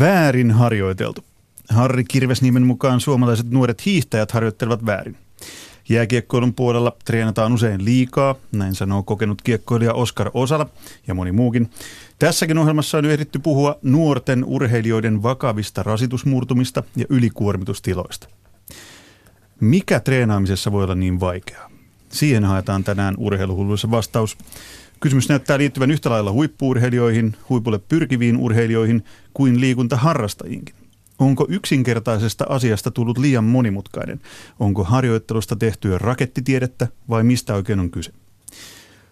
Väärin harjoiteltu. Harri Kirvesniemen mukaan suomalaiset nuoret hiihtäjät harjoittelevat väärin. Jääkiekkoilun puolella treenataan usein liikaa, näin sanoo kokenut kiekkoilija Oskar Osala ja moni muukin. Tässäkin ohjelmassa on ehditty puhua nuorten urheilijoiden vakavista rasitusmurtumista ja ylikuormitustiloista. Mikä treenaamisessa voi olla niin vaikeaa? Siihen haetaan tänään urheiluhulluissa vastaus. Kysymys näyttää liittyvän yhtä lailla huippuurheilijoihin, huipulle pyrkiviin urheilijoihin kuin liikuntaharrastajiinkin. Onko yksinkertaisesta asiasta tullut liian monimutkainen? Onko harjoittelusta tehtyä rakettitiedettä vai mistä oikein on kyse?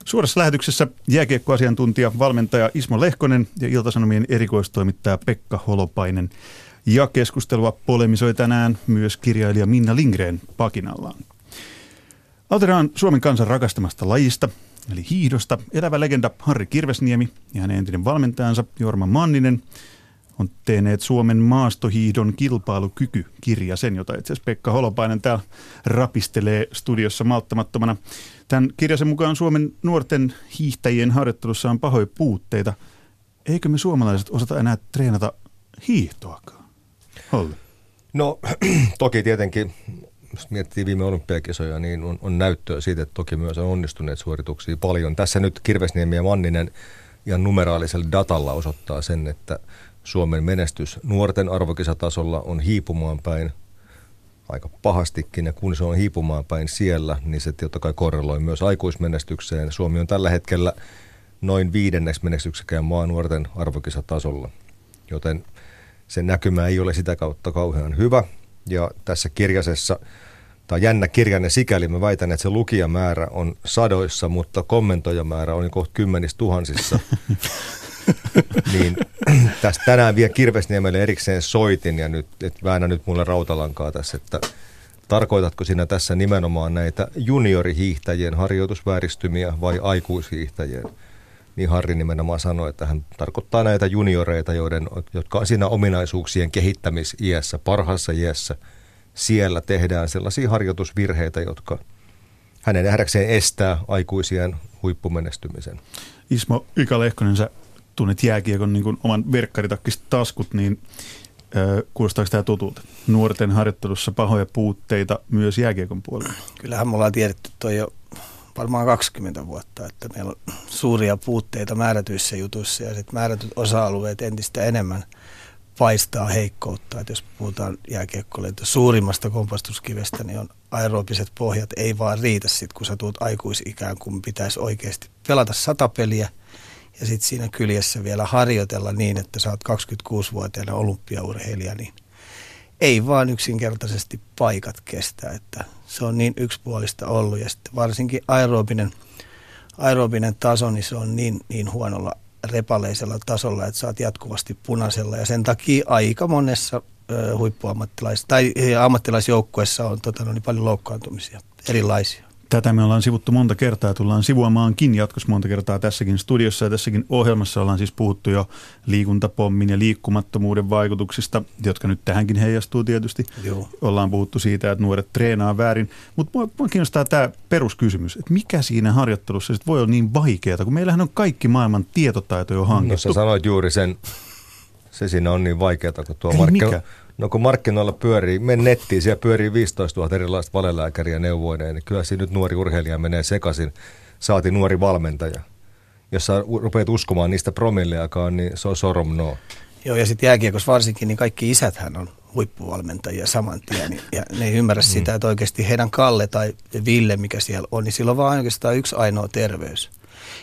Suorassa lähetyksessä jääkiekkoasiantuntija, valmentaja Ismo Lehkonen ja Iltasanomien erikoistoimittaja Pekka Holopainen. Ja keskustelua polemisoi tänään myös kirjailija Minna Lindgren pakinallaan. Aloitetaan Suomen kansan rakastamasta lajista, eli hiihdosta. Elävä legenda Harri Kirvesniemi ja hänen entinen valmentajansa Jorma Manninen on tehneet Suomen maastohiidon kilpailukyky-kirja, sen jota itse asiassa Pekka Holopainen täällä rapistelee studiossa malttamattomana. Tämän kirjasen mukaan Suomen nuorten hiihtäjien harjoittelussa on pahoja puutteita. Eikö me suomalaiset osata enää treenata hiihtoakaan? Holli. No toki tietenkin, jos miettii viime olympiakisoja, niin on, on näyttöä siitä, että toki myös on onnistuneet suorituksia paljon. Tässä nyt Kirvesniemi ja Manninen ja numeraalisella datalla osoittaa sen, että Suomen menestys nuorten arvokisatasolla on hiipumaan päin aika pahastikin, ja kun se on hiipumaan päin siellä, niin se totta kai korreloi myös aikuismenestykseen. Suomi on tällä hetkellä noin viidenneksi menestyksekään maa nuorten arvokisatasolla, joten se näkymä ei ole sitä kautta kauhean hyvä. Ja tässä kirjasessa, tai jännä kirjanne sikäli, mä väitän, että se lukijamäärä on sadoissa, mutta kommentoijamäärä on kohta kymmenissä tuhansissa. niin tästä tänään vielä Kirvesniemelle erikseen soitin ja nyt, et väännä nyt mulle rautalankaa tässä, että tarkoitatko sinä tässä nimenomaan näitä juniorihiihtäjien harjoitusvääristymiä vai aikuishiihtäjien? Niin Harri nimenomaan sanoi, että hän tarkoittaa näitä junioreita, joiden, jotka on siinä ominaisuuksien kehittämisiässä, parhaassa iässä. Siellä tehdään sellaisia harjoitusvirheitä, jotka hänen nähdäkseen estää aikuisien huippumenestymisen. Ismo Ika Lehkonen, sä tunnet jääkiekon niin oman verkkaritakkista taskut, niin ö, kuulostaako tämä tutulta? Nuorten harjoittelussa pahoja puutteita myös jääkiekon puolella. Kyllähän me ollaan tiedetty toi jo varmaan 20 vuotta, että meillä on suuria puutteita määrätyissä jutuissa ja sitten määrätyt osa-alueet entistä enemmän paistaa heikkoutta. Että jos puhutaan jääkiekkoilijoiden suurimmasta kompastuskivestä, niin on aerobiset pohjat ei vaan riitä sitten, kun sä tuut aikuisikään, kun pitäisi oikeasti pelata sata peliä – ja sitten siinä kyljessä vielä harjoitella niin, että sä oot 26-vuotiaana olympiaurheilija, niin ei vaan yksinkertaisesti paikat kestä, että se on niin yksipuolista ollut ja sitten varsinkin aerobinen, aerobinen taso, niin se on niin, niin huonolla repaleisella tasolla, että oot jatkuvasti punaisella ja sen takia aika monessa huippuammattilais- tai ammattilaisjoukkueessa on tota, no niin paljon loukkaantumisia erilaisia. Tätä me ollaan sivuttu monta kertaa, tullaan sivuamaankin jatkossa monta kertaa tässäkin studiossa ja tässäkin ohjelmassa ollaan siis puhuttu jo liikuntapommin ja liikkumattomuuden vaikutuksista, jotka nyt tähänkin heijastuu tietysti. Joo. Ollaan puhuttu siitä, että nuoret treenaa väärin, mutta mua, mua kiinnostaa tämä peruskysymys, että mikä siinä harjoittelussa sit voi olla niin vaikeaa, kun meillähän on kaikki maailman tietotaito jo hankittu. No sä sanoit juuri sen, se siinä on niin vaikeaa, kun tuo markkino, No kun markkinoilla pyörii, men nettiin, siellä pyörii 15 000 erilaista valelääkäriä neuvoineen, niin kyllä siinä nyt nuori urheilija menee sekaisin, saati nuori valmentaja. Jos sä rupeat uskomaan niistä promilleakaan, niin se on sorom no. Joo, ja sitten jääkiekossa varsinkin, niin kaikki isäthän on huippuvalmentajia saman tien. Ja ne ei ymmärrä mm. sitä, että oikeasti heidän Kalle tai Ville, mikä siellä on, niin sillä on vaan oikeastaan yksi ainoa terveys.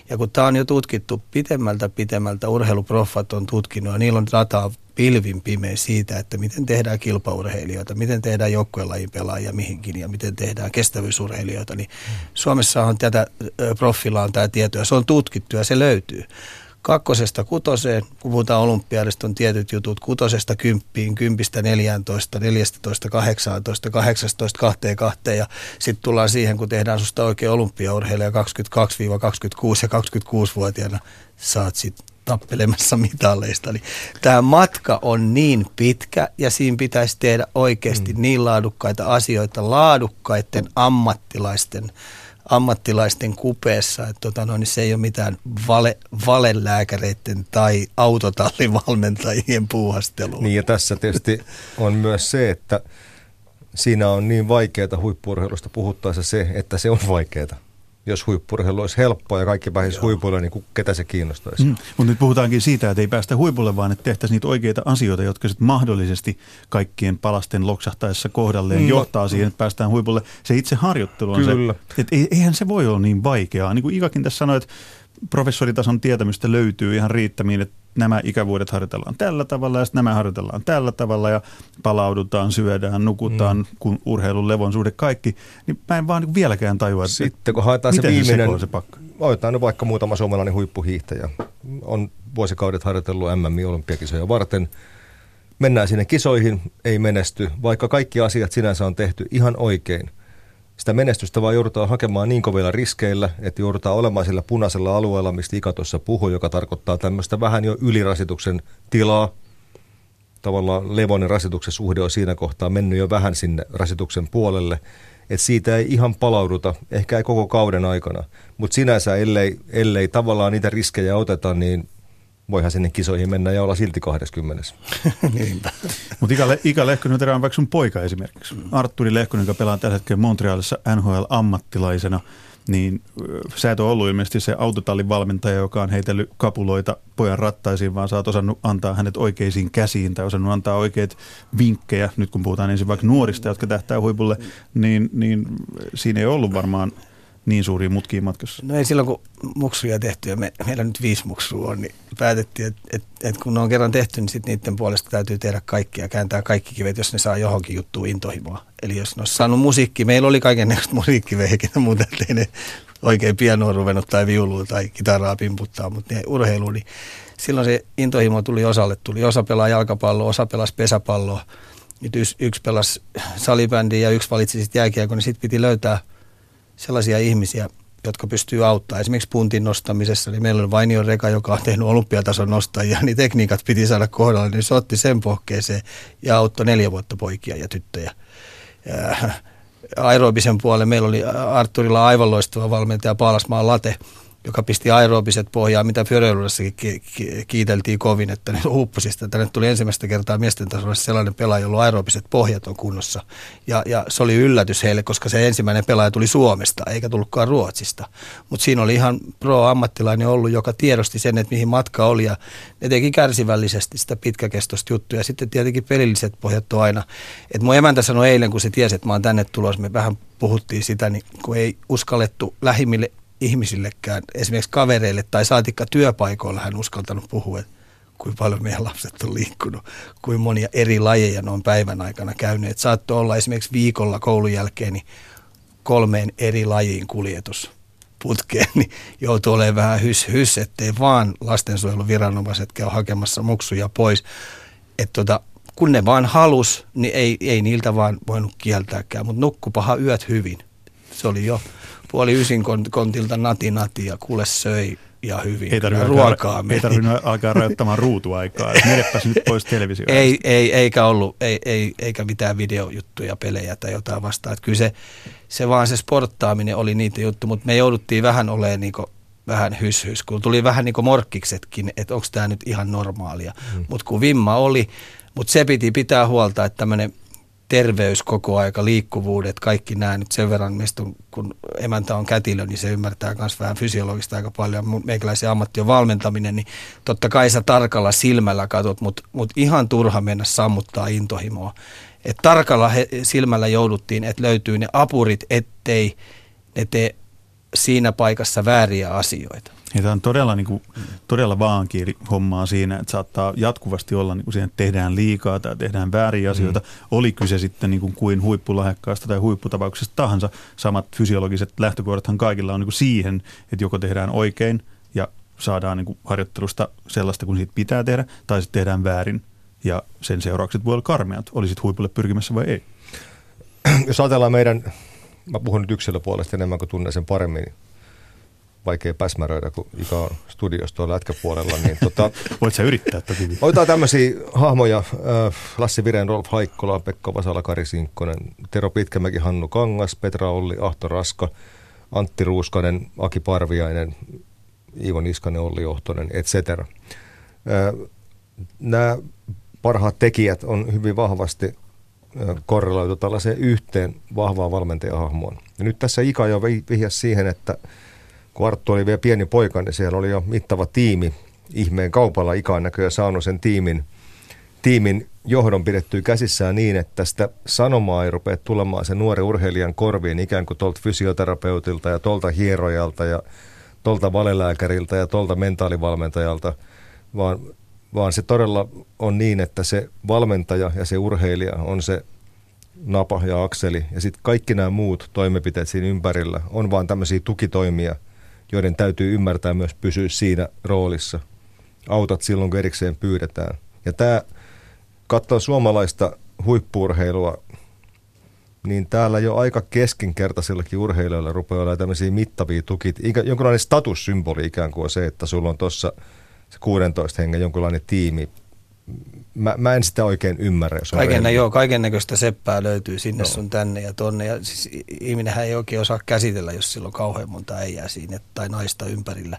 Ja kun tämä on jo tutkittu pitemmältä pitemmältä, urheiluproffat on tutkinut ja niillä on dataa pilvin pimeä siitä, että miten tehdään kilpaurheilijoita, miten tehdään joukkuelajin pelaajia mihinkin ja miten tehdään kestävyysurheilijoita, niin Suomessa on tätä profiilla on tämä tieto ja se on tutkittu ja se löytyy. Kakkosesta kutoseen, kun puhutaan olympiadista, on tietyt jutut, kutosesta kymppiin, kympistä 14, 14, 18, 18, 22 ja sitten tullaan siihen, kun tehdään susta oikein olympiaurheilija 22-26 ja 26-vuotiaana, saat sitten tappelemassa mitalleista. Tämä matka on niin pitkä ja siinä pitäisi tehdä oikeasti mm. niin laadukkaita asioita laadukkaiden ammattilaisten ammattilaisten kupeessa, että tota, no, niin se ei ole mitään vale, valelääkäreiden tai autotallivalmentajien puuhastelua. Niin ja tässä tietysti on myös se, että siinä on niin vaikeaa huippurheilusta puhuttaessa se, että se on vaikeaa jos huippurheilu olisi helppoa ja kaikki pääsisi huipulle, niin ketä se kiinnostaisi. Mm, mutta nyt puhutaankin siitä, että ei päästä huipulle, vaan että tehtäisiin niitä oikeita asioita, jotka sitten mahdollisesti kaikkien palasten loksahtaessa kohdalleen mm. johtaa siihen, että päästään huipulle. Se itse harjoittelu on Kyllä. se, että eihän se voi olla niin vaikeaa. Niin kuin Ikakin tässä sanoi, että professoritason tietämystä löytyy ihan riittämiin, että nämä ikävuodet harjoitellaan tällä tavalla ja sitten nämä harjoitellaan tällä tavalla ja palaudutaan, syödään, nukutaan, mm. kun urheilun levon suhde kaikki, niin mä en vaan niin vieläkään tajua, että Sitten kun haetaan se viimeinen, se pakka. otetaan nyt vaikka muutama suomalainen huippuhiihtäjä, on vuosikaudet harjoitellut MM-olympiakisoja varten, mennään sinne kisoihin, ei menesty, vaikka kaikki asiat sinänsä on tehty ihan oikein – sitä menestystä vaan joudutaan hakemaan niin kovilla riskeillä, että joudutaan olemaan sillä punaisella alueella, mistä Ika tuossa puhui, joka tarkoittaa tämmöistä vähän jo ylirasituksen tilaa. Tavallaan levonen rasituksen suhde on siinä kohtaa mennyt jo vähän sinne rasituksen puolelle, että siitä ei ihan palauduta, ehkä ei koko kauden aikana. Mutta sinänsä, ellei, ellei tavallaan niitä riskejä oteta, niin voihan sinne kisoihin mennä ja olla silti 20. Niinpä. Mutta Ika, Ika Lehkonen on vaikka sun poika esimerkiksi. Arturi Lehkonen, joka pelaa tällä hetkellä Montrealissa NHL-ammattilaisena, niin sä et ole ollut ilmeisesti se autotallin valmentaja, joka on heitellyt kapuloita pojan rattaisiin, vaan sä oot osannut antaa hänet oikeisiin käsiin tai osannut antaa oikeat vinkkejä, nyt kun puhutaan ensin vaikka nuorista, jotka tähtää huipulle, niin, niin siinä ei ollut varmaan niin suuria mutkia matkassa? No ei silloin, kun muksuja tehty ja me, meillä nyt viisi muksua on, niin päätettiin, että et, et kun ne on kerran tehty, niin sitten niiden puolesta täytyy tehdä kaikki ja kääntää kaikki kivet, jos ne saa johonkin juttuun intohimoa. Eli jos ne olisi saanut musiikki, meillä oli kaiken musiikkiveikin, mutta ei ne oikein pianoa ruvennut tai viulua tai kitaraa pimputtaa, mutta ne urheilu, niin silloin se intohimo tuli osalle. Tuli osa pelaa jalkapalloa, osa pelasi pesäpalloa. Nyt yksi, yksi pelasi salibändiä ja yksi valitsi sitten jääkiekon, niin sitten piti löytää – sellaisia ihmisiä, jotka pystyy auttamaan. Esimerkiksi puntin nostamisessa, niin meillä on Vainio Reka, joka on tehnyt olympiatason nostajia, niin tekniikat piti saada kohdalle, niin se otti sen pohkeeseen ja auttoi neljä vuotta poikia ja tyttöjä. Ja aerobisen puolelle meillä oli Arturilla aivan loistava valmentaja Paalasmaan Late, joka pisti aerobiset pohjaan, mitä ki- kiiteltiin kovin, että ne huppusista. Tänne tuli ensimmäistä kertaa miesten tasolla sellainen pelaaja, jolla aerobiset pohjat on kunnossa. Ja, ja se oli yllätys heille, koska se ensimmäinen pelaaja tuli Suomesta, eikä tullutkaan Ruotsista. Mutta siinä oli ihan pro-ammattilainen ollut, joka tiedosti sen, että mihin matka oli. Ja ne teki kärsivällisesti sitä pitkäkestoista juttuja. Ja sitten tietenkin pelilliset pohjat on aina. Että mun emäntä sanoi eilen, kun se tiesi, että mä oon tänne tulossa, me vähän puhuttiin sitä, niin kun ei uskallettu lähimmille ihmisillekään, esimerkiksi kavereille tai saatikka työpaikoilla hän uskaltanut puhua, että kuinka paljon meidän lapset on liikkunut, kuinka monia eri lajeja ne on päivän aikana käyneet. Saattoi olla esimerkiksi viikolla koulun jälkeen niin kolmeen eri lajiin kuljetus putkeen, niin joutuu olemaan vähän hys, hys ettei vaan lastensuojeluviranomaiset käy hakemassa muksuja pois. Että tota, kun ne vaan halus, niin ei, ei niiltä vaan voinut kieltääkään, mutta nukkupaha yöt hyvin. Se oli jo puoli ysin kontilta nati nati ja kuule söi ja hyvin. Ei tarvinnut ruokaa alkaa, ei tarvinnut alkaa rajoittamaan ruutuaikaa. Menepäs nyt pois televisiosta. Ei, ei, eikä ollut, ei, ei, eikä mitään videojuttuja, pelejä tai jotain vastaan. Että kyllä se, se vaan se sporttaaminen oli niitä juttu, mutta me jouduttiin vähän olemaan niin vähän hys, kun tuli vähän niin kuin morkkiksetkin, että onko tämä nyt ihan normaalia. Mm. Mutta kun vimma oli, mutta se piti pitää huolta, että tämmöinen – terveys koko aika, liikkuvuudet, kaikki nämä nyt sen verran, mistä kun emäntä on kätilö, niin se ymmärtää myös vähän fysiologista aika paljon. Meikäläisen ammatti on valmentaminen, niin totta kai sä tarkalla silmällä katot, mutta mut ihan turha mennä sammuttaa intohimoa. Et tarkalla he, silmällä jouduttiin, että löytyy ne apurit, ettei ne tee siinä paikassa vääriä asioita. Ja tämä on todella, niin kuin, todella vaankieli hommaa siinä, että saattaa jatkuvasti olla niin kuin siihen, että tehdään liikaa tai tehdään vääriä asioita. Mm. Oli kyse sitten niin kuin, kuin huippulahjakkaasta tai huipputapauksesta tahansa. Samat fysiologiset lähtökohdathan kaikilla on niin kuin siihen, että joko tehdään oikein ja saadaan niin kuin, harjoittelusta sellaista kuin siitä pitää tehdä, tai sitten tehdään väärin ja sen seuraukset voi olla karmeat, olisit huipulle pyrkimässä vai ei. Jos ajatellaan meidän, mä puhun nyt yksilöpuolesta enemmän kuin tunnen sen paremmin, niin vaikea päsmäröidä, kun Ika on studiossa tuolla lätkäpuolella. Niin tota, Voit sä yrittää toki. Otetaan tämmöisiä hahmoja. Lassi Viren, Rolf Haikkola, Pekka Vasala, Kari Sinkkonen, Tero Pitkämäki, Hannu Kangas, Petra Olli, Ahto Raska, Antti Ruuskanen, Aki Parviainen, Iivo Niskanen, Olli Johtonen, et cetera. Nämä parhaat tekijät on hyvin vahvasti korreloitu tällaiseen yhteen vahvaan valmentajahahmoon. Ja nyt tässä Ika jo vihjasi siihen, että kun Arttu oli vielä pieni poika, niin siellä oli jo mittava tiimi. Ihmeen kaupalla Ika näköjään saanut sen tiimin, tiimin johdon pidettyä käsissään niin, että sitä sanomaa ei rupea tulemaan sen nuoren urheilijan korviin ikään kuin tuolta fysioterapeutilta ja tuolta hierojalta ja tuolta valelääkäriltä ja tuolta mentaalivalmentajalta, vaan, vaan se todella on niin, että se valmentaja ja se urheilija on se napa ja akseli ja sitten kaikki nämä muut toimenpiteet siinä ympärillä on vaan tämmöisiä tukitoimia, joiden täytyy ymmärtää myös pysyä siinä roolissa. Autat silloin, kun erikseen pyydetään. Ja tämä katsoo suomalaista huippuurheilua, niin täällä jo aika keskinkertaisillakin urheilijoilla rupeaa olla tämmöisiä mittavia tukit. Jonkinlainen statussymboli ikään kuin on se, että sulla on tuossa se 16 hengen jonkinlainen tiimi. Mä, mä en sitä oikein ymmärrä. Jos Kaiken, nä, joo, kaiken näköistä seppää löytyy sinne no. sun tänne ja tonne. Ja siis ihminenhän ei oikein osaa käsitellä, jos sillä on kauhean monta äijää siinä tai naista ympärillä.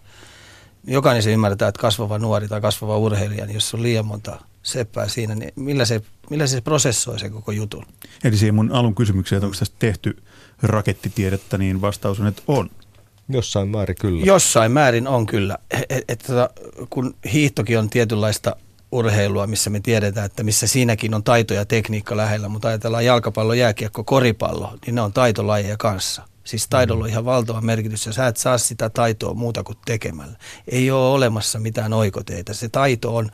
Jokainen se ymmärtää, että kasvava nuori tai kasvava urheilija, niin jos on liian monta seppää siinä, niin millä se, millä se prosessoi sen koko jutun? Eli siihen mun alun kysymykseen, että onko tästä tehty rakettitiedettä, niin vastaus on, että on. Jossain määrin kyllä. Jossain määrin on kyllä. Et, et, tota, kun hiihtokin on tietynlaista urheilua, missä me tiedetään, että missä siinäkin on taito ja tekniikka lähellä, mutta ajatellaan jalkapallo, jääkiekko, koripallo, niin ne on taitolajeja kanssa. Siis taidolla on ihan valtava merkitys ja sä et saa sitä taitoa muuta kuin tekemällä. Ei ole olemassa mitään oikoteita. Se taito on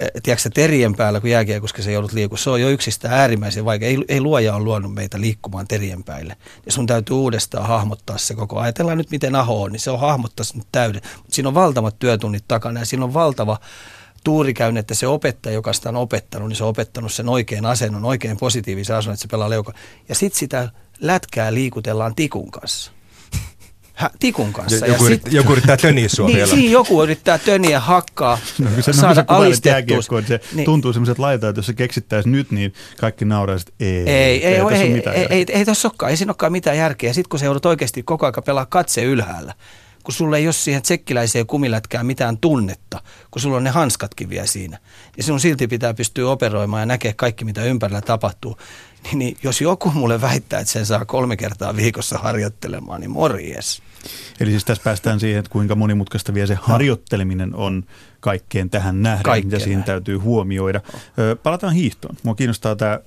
Eh, tiedätkö, terien päällä, kun jääkiekossa se joudut liikkua, se on jo yksistään äärimmäisen vaikea. Ei, ei luoja on luonut meitä liikkumaan terien päälle. Ja sun täytyy uudestaan hahmottaa se koko. Ajatellaan nyt, miten Aho on, niin se on hahmottaa nyt täyden. Mutta siinä on valtavat työtunnit takana ja siinä on valtava tuuri käynyt, että se opettaja, joka sitä on opettanut, niin se on opettanut sen oikein asennon, oikein positiivisen asennon, että se pelaa leuka. Ja sitten sitä lätkää liikutellaan tikun kanssa hä, tikun kanssa. Joku, ja sit, joku yrittää töniä sua niin, vielä. Siinä joku yrittää töniä, hakkaa, no, se, saada no, alistettua. Se niin. tuntuu semmoiset laitetaan, että jos se keksittäisiin nyt, niin kaikki nauraa, että ei, ei, ei, ei, ei, ei, ei, ei, ei tässä olekaan, ei siinä olekaan mitään järkeä. Sitten kun se joudut oikeasti koko ajan pelaa katse ylhäällä, kun sulla ei ole siihen tsekkiläiseen kumilätkään mitään tunnetta, kun sulla on ne hanskatkin vielä siinä. Ja sinun silti pitää pystyä operoimaan ja näkee kaikki, mitä ympärillä tapahtuu. Niin, niin jos joku mulle väittää, että sen saa kolme kertaa viikossa harjoittelemaan, niin morjes. Eli siis tässä päästään siihen, että kuinka monimutkaista vielä se no. harjoitteleminen on kaikkeen tähän nähden, Kaikkeen mitä siinä näin. täytyy huomioida. Ö, palataan hiihtoon. Mua kiinnostaa tämä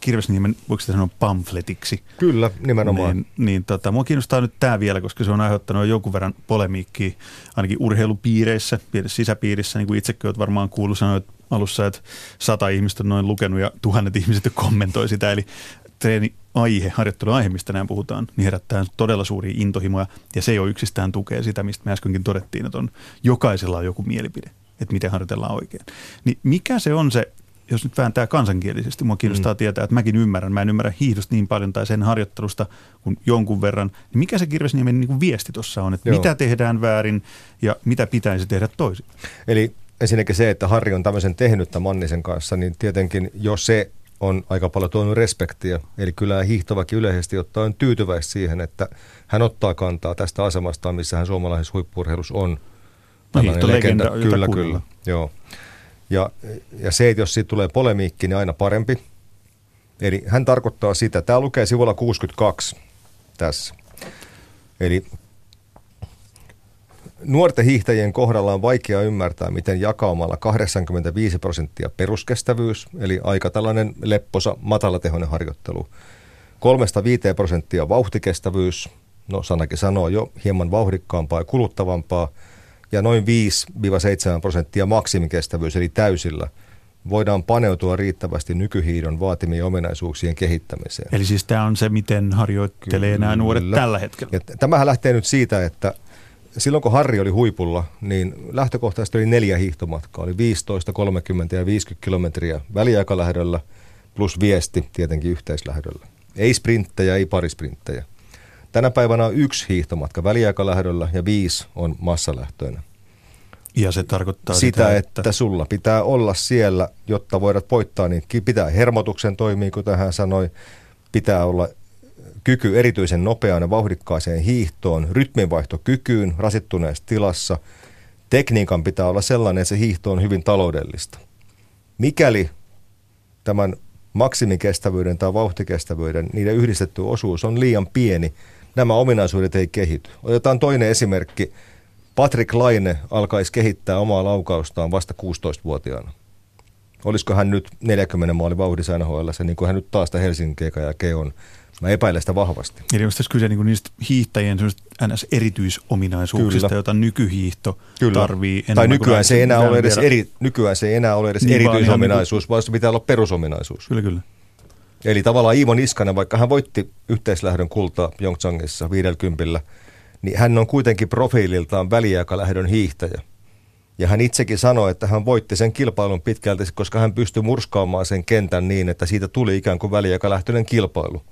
Kirvesniemen, voiko sitä sanoa pamfletiksi? Kyllä, nimenomaan. Niin, niin tota, mua kiinnostaa nyt tämä vielä, koska se on aiheuttanut jonkun verran polemiikkiä, ainakin urheilupiireissä, pienessä sisäpiirissä, niin kuin itsekin olet varmaan kuullut, sanoit alussa, että sata ihmistä on noin lukenut ja tuhannet ihmiset kommentoi sitä, eli treeni aihe, harjoitteluaihe, mistä näin puhutaan, niin herättää todella suuria intohimoja ja se jo yksistään tukee sitä, mistä me äskenkin todettiin, että on jokaisella on joku mielipide, että miten harjoitellaan oikein. Niin mikä se on se, jos nyt vääntää kansankielisesti, mua kiinnostaa mm. tietää, että mäkin ymmärrän, mä en ymmärrä hiihdosta niin paljon tai sen harjoittelusta kuin jonkun verran, niin mikä se Kirvesniemen niin viesti tuossa on, että Joo. mitä tehdään väärin ja mitä pitäisi tehdä toisin? Eli ensinnäkin se, että Harri on tämmöisen tehnyt tämän Mannisen kanssa, niin tietenkin jo se on aika paljon tuonut respektiä. Eli kyllä hiihtovakin yleisesti ottaen tyytyväistä siihen, että hän ottaa kantaa tästä asemasta, missä hän suomalaisessa huippurheilussa on. No, legenda, kyllä, kyllä. Joo. Ja, ja se, että jos siitä tulee polemiikki, niin aina parempi. Eli hän tarkoittaa sitä, tämä lukee sivulla 62 tässä. Eli Nuorten hiihtäjien kohdalla on vaikea ymmärtää, miten jakaumalla 85 prosenttia peruskestävyys, eli aika tällainen lepposa, matalatehoinen harjoittelu, 3-5 prosenttia vauhtikestävyys, no sanakin sanoo jo hieman vauhdikkaampaa ja kuluttavampaa, ja noin 5-7 prosenttia maksimikestävyys, eli täysillä, voidaan paneutua riittävästi nykyhiidon vaatimien ominaisuuksien kehittämiseen. Eli siis tämä on se, miten harjoittelee Kyllä. nämä nuoret tällä hetkellä. Ja tämähän lähtee nyt siitä, että silloin kun Harri oli huipulla, niin lähtökohtaisesti oli neljä hiihtomatkaa. Oli 15, 30 ja 50 kilometriä väliaikalähdöllä plus viesti tietenkin yhteislähdöllä. Ei sprinttejä, ei parisprinttejä. Tänä päivänä on yksi hiihtomatka väliaikalähdöllä ja viisi on massalähtöinen. Ja se tarkoittaa sitä, sitä että... että sulla pitää olla siellä, jotta voidaan voittaa, niin pitää hermotuksen toimia, kuten hän sanoi, pitää olla kyky erityisen nopeaan ja vauhdikkaaseen hiihtoon, rytminvaihtokykyyn rasittuneessa tilassa. Tekniikan pitää olla sellainen, että se hiihto on hyvin taloudellista. Mikäli tämän maksimikestävyyden tai vauhtikestävyyden, niiden yhdistetty osuus on liian pieni, nämä ominaisuudet ei kehity. Otetaan toinen esimerkki. Patrick Laine alkaisi kehittää omaa laukaustaan vasta 16-vuotiaana. Olisiko hän nyt 40 maali vauhdissa NHL, niin kuin hän nyt taas Helsingin ja on. Mä epäilen sitä vahvasti. Eli onko tässä kyse niin niistä hiihtäjien NS-erityisominaisuuksista, joita nykyhiihto Kyllä. tarvii Tai nykyään se, enää ole edes eri, nykyään se ei enää ole edes niin erityisominaisuus, niin kuin... vaan se pitää olla perusominaisuus. Kyllä, kyllä. Eli tavallaan Iivo Niskanen, vaikka hän voitti yhteislähdön kulta Pyeongchangissa 50, niin hän on kuitenkin profiililtaan väliaikalähdön hiihtäjä. Ja hän itsekin sanoi, että hän voitti sen kilpailun pitkälti, koska hän pystyi murskaamaan sen kentän niin, että siitä tuli ikään kuin väliaikalähtöinen kilpailu.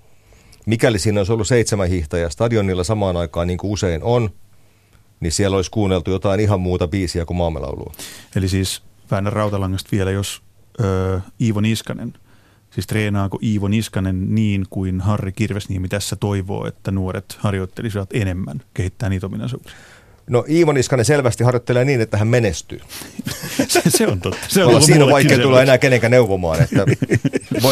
Mikäli siinä olisi ollut seitsemän hiihtäjää stadionilla samaan aikaan, niin kuin usein on, niin siellä olisi kuunneltu jotain ihan muuta biisiä kuin maamelaulua. Eli siis Väänä Rautalangasta vielä, jos ö, Iivo Niskanen, siis treenaako Iivo Niskanen niin kuin Harri Kirvesniemi tässä toivoo, että nuoret harjoittelisivat enemmän, kehittää niitä ominaisuuksia? No Iivo Niskanen selvästi harjoittelee niin, että hän menestyy. se, se on totta. Se on siinä vaikea tulla enää kenenkään neuvomaan. Että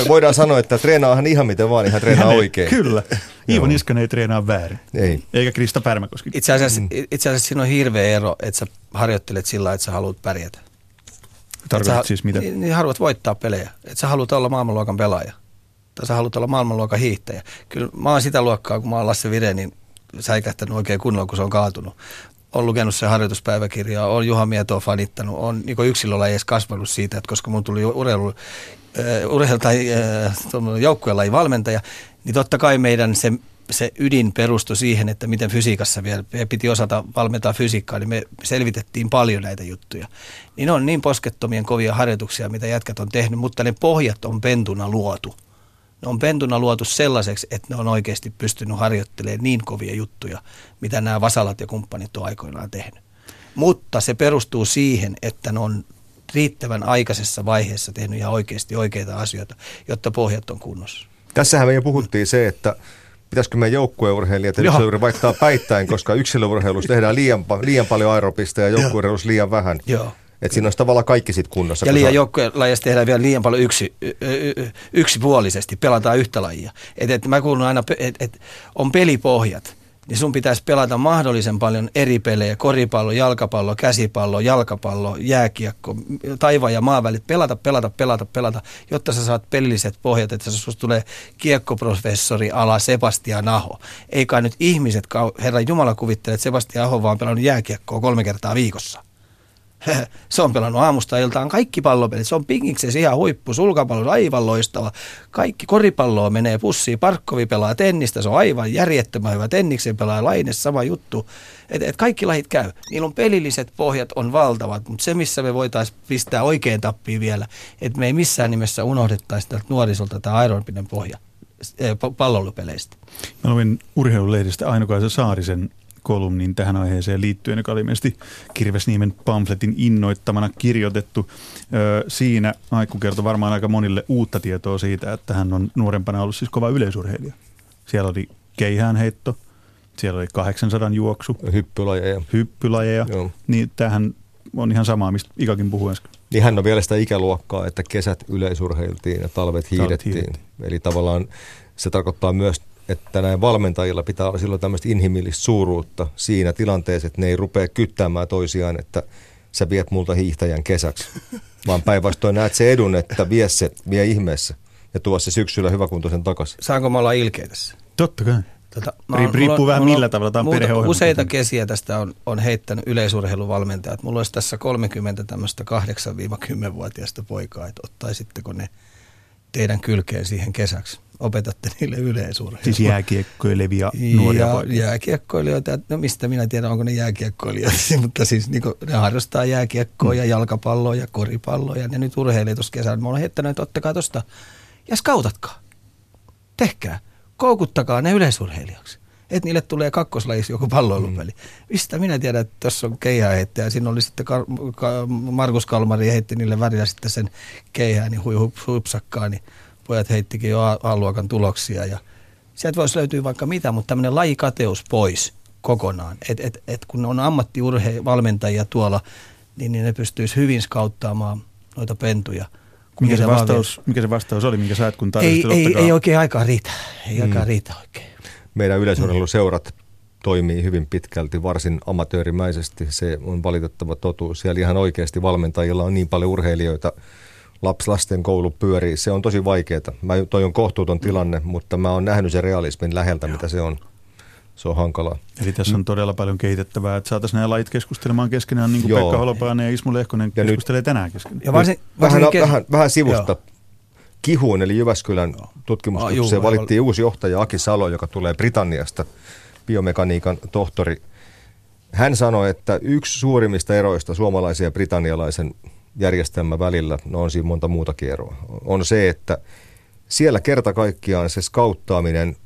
voidaan sanoa, että treenaahan ihan miten vaan, niin hän treenaa hän oikein. Kyllä. Iivo Niskanen ei treenaa väärin. Ei. Eikä Krista Pärmäkoski. Itse asiassa, mm. itse asiassa siinä on hirveä ero, että sä harjoittelet sillä että sä haluat pärjätä. Tarkoitat siis mitä? Niin, niin haluat voittaa pelejä. Että sä haluat olla maailmanluokan pelaaja. Tai sä haluat olla maailmanluokan hiihtäjä. Kyllä mä oon sitä luokkaa, kun mä oon Lasse Vire, niin säikähtänyt oikein kunnolla, kun se on kaatunut on lukenut se harjoituspäiväkirjaa, on Juha Mietoa fanittanut, on niin yksilölajeissa kasvanut siitä, että koska mun tuli urheilu, uh, urheilu tai uh, joukkueen valmentaja, niin totta kai meidän se, se ydin perustui siihen, että miten fysiikassa vielä piti osata valmentaa fysiikkaa, niin me selvitettiin paljon näitä juttuja. Niin on niin poskettomien kovia harjoituksia, mitä jätkät on tehnyt, mutta ne pohjat on pentuna luotu ne on pentuna luotu sellaiseksi, että ne on oikeasti pystynyt harjoittelemaan niin kovia juttuja, mitä nämä vasalat ja kumppanit on aikoinaan tehnyt. Mutta se perustuu siihen, että ne on riittävän aikaisessa vaiheessa tehnyt ihan oikeasti oikeita asioita, jotta pohjat on kunnossa. Tässähän me jo puhuttiin se, että pitäisikö meidän joukkueurheilijat ja vaihtaa päittäin, koska yksilöurheilussa tehdään liian, liian paljon aeropista ja joukkueurheilussa liian vähän. Joo. Että siinä olisi tavallaan kaikki sitten kunnossa. Ja liian joukkuelajassa tehdään vielä liian paljon yksi, yksipuolisesti, pelataan yhtä lajia. Et, et mä kuulun aina, että et on pelipohjat niin sun pitäisi pelata mahdollisen paljon eri pelejä, koripallo, jalkapallo, käsipallo, jalkapallo, jääkiekko, taivaan ja maavälit, pelata, pelata, pelata, pelata, jotta sä saat pelilliset pohjat, että susta tulee kiekkoprofessori ala Sebastian Aho. Ei kai nyt ihmiset, herra Jumala kuvittelee, että Sebastian Aho vaan pelannut jääkiekkoa kolme kertaa viikossa se on pelannut aamusta iltaan kaikki pallopelit. Se on pingiksessä ihan huippu. Sulkapallo aivan loistava. Kaikki koripalloa menee pussiin. Parkkovi pelaa tennistä. Se on aivan järjettömän hyvä. Tenniksen pelaa laine sama juttu. Et, et kaikki lajit käy. Niillä on pelilliset pohjat on valtavat, mutta se missä me voitaisiin pistää oikein tappiin vielä, että me ei missään nimessä unohdettaisi tältä nuorisolta tämä aeropinen pohja pallolupeleistä. Mä luin urheilulehdistä Ainokaisen Saarisen kolumnin tähän aiheeseen liittyen, joka oli ilmeisesti Kirvesniemen pamfletin innoittamana kirjoitettu. Siinä Aikku kertoi varmaan aika monille uutta tietoa siitä, että hän on nuorempana ollut siis kova yleisurheilija. Siellä oli keihäänheitto, siellä oli 800 juoksu. Hyppylajeja. Hyppylajeja. Joo. Niin tähän on ihan samaa, mistä Ikakin puhui äsken. Niin hän on vielä sitä ikäluokkaa, että kesät yleisurheiltiin ja talvet hiidettiin. Talvet hiidettiin. Eli tavallaan se tarkoittaa myös että näin valmentajilla pitää olla silloin tämmöistä inhimillistä suuruutta siinä tilanteessa, että ne ei rupea kyttäämään toisiaan, että sä viet multa hiihtäjän kesäksi, vaan päinvastoin näet se edun, että vie se, vie ihmeessä ja tuo se syksyllä hyväkuntoisen takaisin. Saanko mä olla ilkeä tässä? Totta kai. Tota, Riippuu riippuu vähän millä tavalla tämä on Useita kesiä tästä on, on heittänyt yleisurheiluvalmentajat. Mulla olisi tässä 30 tämmöistä 8-10-vuotiaista poikaa, että ottaisitteko ne teidän kylkeen siihen kesäksi? Opetatte niille yleisurheilua. Siis jääkiekkoilevia nuoria ja jääkiekkoilijoita, no mistä minä tiedän, onko ne jääkiekkoilijoita, mutta siis niin kuin, ne harrastaa jääkiekkoa mm. ja jalkapalloa ja koripalloa ja ne nyt urheilee tuossa kesällä. Mä olen heittänyt, että ottakaa tuosta ja skautatkaa. Tehkää. Koukuttakaa ne yleisurheilijaksi. Että niille tulee kakkoslajissa joku palloilupeli. Mm. Mistä minä tiedän, että tuossa on keihäheittäjä. Siinä oli sitten Kar- Ka- Markus Kalmari heitti niille värillä sitten sen keihään, niin hui, hupsakkaan. Niin pojat heittikin jo A-luokan tuloksia ja Sieltä voisi löytyä vaikka mitä, mutta tämmöinen lajikateus pois kokonaan. Et, et, et kun on ammattiurhevalmentajia tuolla, niin, niin ne pystyisi hyvin skauttaamaan noita pentuja. Mikä se, vastaus, mikä se vastaus oli, minkä sä et kun ei, ei, ei oikein aikaa riitä. Ei mm. aikaa riitä oikein. Meidän yleisurheiluseurat toimii hyvin pitkälti varsin amatöörimäisesti. Se on valitettava totuus. Siellä ihan oikeasti valmentajilla on niin paljon urheilijoita, laps, lasten koulu pyörii. Se on tosi vaikeaa. Mä, toi on kohtuuton tilanne, mutta mä oon nähnyt sen realismin läheltä, Joo. mitä se on. Se on hankalaa. Eli tässä on todella paljon kehitettävää, että saataisiin nämä lait keskustelemaan keskenään, niin kuin Joo. Pekka Holopainen ja Ismo Lehkonen ja keskustelee nyt, tänään keskenään. Ja varsin, varsin vähän, kes- vähän, vähän sivusta. Joo. Kihuun, eli Jyväskylän tutkimuskeskukseen ah, valittiin uusi johtaja Aki Salo, joka tulee Britanniasta, biomekaniikan tohtori. Hän sanoi, että yksi suurimmista eroista suomalaisen ja britannialaisen järjestelmän välillä, no on siinä monta muuta eroa, on se, että siellä kerta kaikkiaan se skauttaaminen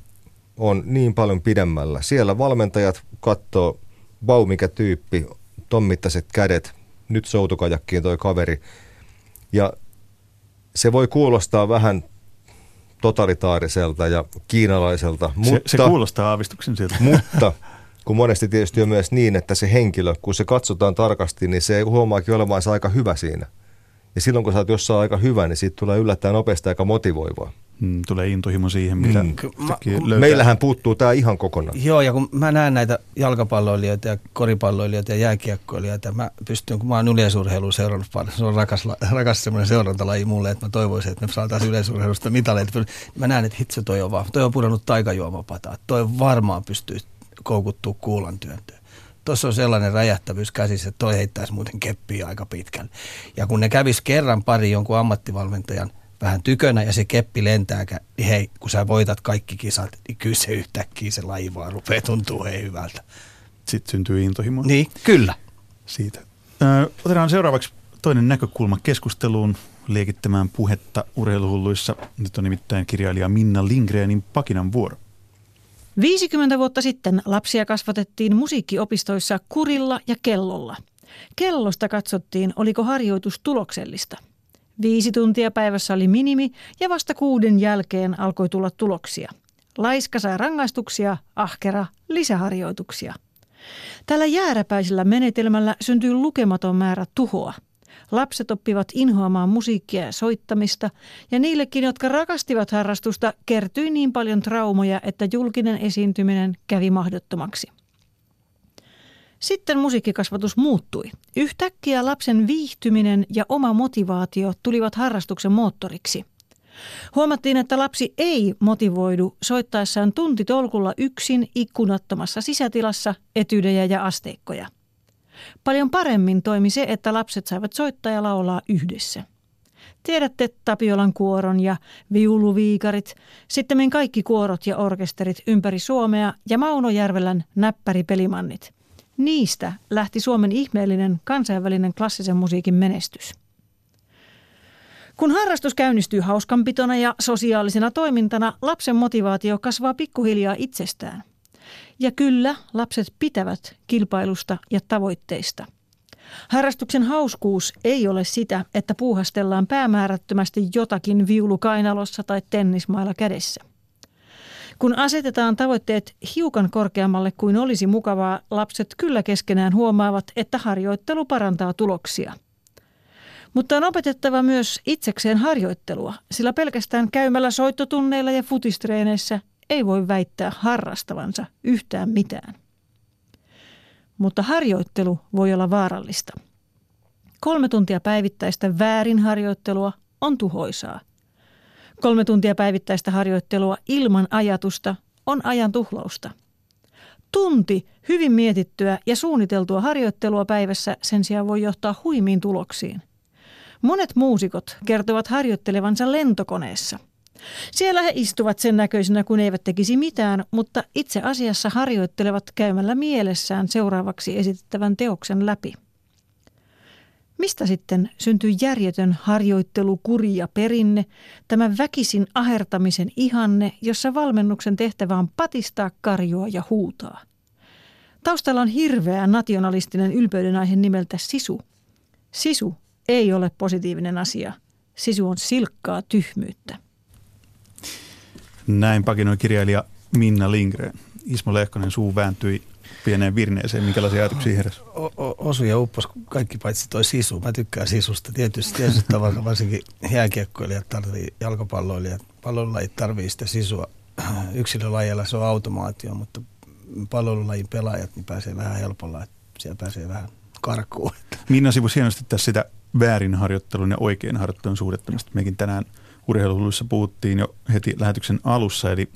on niin paljon pidemmällä. Siellä valmentajat katsoo, vau mikä tyyppi, tommittaiset kädet, nyt soutukajakkiin toi kaveri. Ja se voi kuulostaa vähän totalitaariselta ja kiinalaiselta. Mutta, se, se kuulostaa aavistuksen siltä. Mutta kun monesti tietysti on myös niin, että se henkilö, kun se katsotaan tarkasti, niin se huomaakin olevansa aika hyvä siinä. Ja silloin kun sä oot jossain aika hyvä, niin siitä tulee yllättäen nopeasti aika motivoivaa. Mm, tulee intohimo siihen, mitä mm. mä, Meillähän puuttuu tämä ihan kokonaan. Joo, ja kun mä näen näitä jalkapalloilijoita ja koripalloilijoita ja jääkiekkoilijoita, mä pystyn, kun mä oon yleisurheilu seurannut paljon, se on rakas, rakas semmoinen seurantalaji mulle, että mä toivoisin, että me saataisiin yleisurheilusta mitaleita. Mä näen, että hitse toi on vaan, toi on pudonnut taikajuomapataa, toi varmaan pystyy koukuttua kuulan työntöön. Tuossa on sellainen räjähtävyys käsissä, että toi heittäisi muuten keppiä aika pitkälle. Ja kun ne kävis kerran pari jonkun ammattivalmentajan – vähän tykönä ja se keppi lentää, niin hei, kun sä voitat kaikki kisat, niin kyllä se yhtäkkiä se laji vaan rupeaa tuntuu hei hyvältä. Sitten syntyy intohimo. Niin, kyllä. Siitä. Ö, otetaan seuraavaksi toinen näkökulma keskusteluun liekittämään puhetta urheiluhulluissa. Nyt on nimittäin kirjailija Minna Lindgrenin Pakinan vuoro. 50 vuotta sitten lapsia kasvatettiin musiikkiopistoissa kurilla ja kellolla. Kellosta katsottiin, oliko harjoitus tuloksellista – Viisi tuntia päivässä oli minimi ja vasta kuuden jälkeen alkoi tulla tuloksia. Laiska sai rangaistuksia, ahkera lisäharjoituksia. Tällä jääräpäisellä menetelmällä syntyi lukematon määrä tuhoa. Lapset oppivat inhoamaan musiikkia ja soittamista, ja niillekin, jotka rakastivat harrastusta, kertyi niin paljon traumoja, että julkinen esiintyminen kävi mahdottomaksi. Sitten musiikkikasvatus muuttui. Yhtäkkiä lapsen viihtyminen ja oma motivaatio tulivat harrastuksen moottoriksi. Huomattiin, että lapsi ei motivoidu soittaessaan tuntitolkulla yksin ikkunattomassa sisätilassa etydejä ja asteikkoja. Paljon paremmin toimi se, että lapset saivat soittaa ja laulaa yhdessä. Tiedätte Tapiolan kuoron ja viuluviikarit, sitten kaikki kuorot ja orkesterit ympäri Suomea ja Mauno Järvelän näppäripelimannit – Niistä lähti Suomen ihmeellinen kansainvälinen klassisen musiikin menestys. Kun harrastus käynnistyy hauskanpitona ja sosiaalisena toimintana, lapsen motivaatio kasvaa pikkuhiljaa itsestään. Ja kyllä, lapset pitävät kilpailusta ja tavoitteista. Harrastuksen hauskuus ei ole sitä, että puuhastellaan päämäärättömästi jotakin viulukainalossa tai tennismailla kädessä – kun asetetaan tavoitteet hiukan korkeammalle kuin olisi mukavaa, lapset kyllä keskenään huomaavat, että harjoittelu parantaa tuloksia. Mutta on opetettava myös itsekseen harjoittelua, sillä pelkästään käymällä soittotunneilla ja futistreeneissä ei voi väittää harrastavansa yhtään mitään. Mutta harjoittelu voi olla vaarallista. Kolme tuntia päivittäistä väärin harjoittelua on tuhoisaa – Kolme tuntia päivittäistä harjoittelua ilman ajatusta on ajan tuhlausta. Tunti hyvin mietittyä ja suunniteltua harjoittelua päivässä sen sijaan voi johtaa huimiin tuloksiin. Monet muusikot kertovat harjoittelevansa lentokoneessa. Siellä he istuvat sen näköisenä, kun eivät tekisi mitään, mutta itse asiassa harjoittelevat käymällä mielessään seuraavaksi esitettävän teoksen läpi. Mistä sitten syntyi järjetön harjoittelukuri ja perinne, tämä väkisin ahertamisen ihanne, jossa valmennuksen tehtävä on patistaa, karjoa ja huutaa? Taustalla on hirveä nationalistinen ylpeyden aihe nimeltä sisu. Sisu ei ole positiivinen asia. Sisu on silkkaa tyhmyyttä. Näin pakinoi kirjailija Minna Lindgren. Ismo Lehkonen suu vääntyi pieneen virneeseen. Minkälaisia ajatuksia heräsi? Osu ja uppos kaikki paitsi toi sisu. Mä tykkään sisusta. Tietysti, tietysti tavalla varsinkin jääkiekkoilijat tarvii, jalkapalloilijat, pallolajit tarvii sitä sisua. Yksilölajilla se on automaatio, mutta palvelulajin pelaajat niin pääsee vähän helpolla, että siellä pääsee vähän karkuun. Minna sivus hienosti tässä sitä väärin harjoittelun ja oikein harjoittelun suhdetta, mistä mekin tänään urheiluhulluissa puhuttiin jo heti lähetyksen alussa, eli